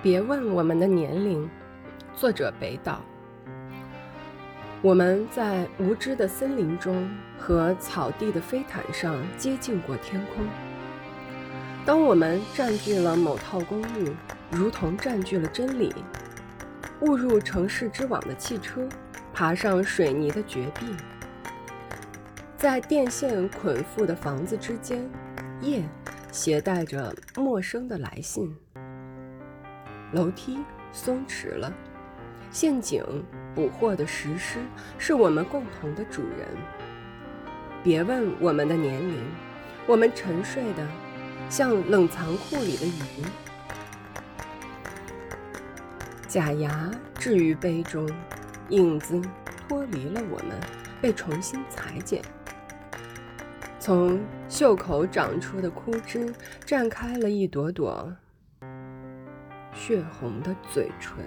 别问我们的年龄。作者北岛。我们在无知的森林中和草地的飞毯上接近过天空。当我们占据了某套公寓，如同占据了真理。误入城市之网的汽车，爬上水泥的绝壁，在电线捆缚的房子之间，夜携带着陌生的来信。楼梯松弛了，陷阱捕获的石狮是我们共同的主人。别问我们的年龄，我们沉睡的像冷藏库里的鱼。假牙置于杯中，影子脱离了我们，被重新裁剪。从袖口长出的枯枝绽开了一朵朵血红的嘴唇。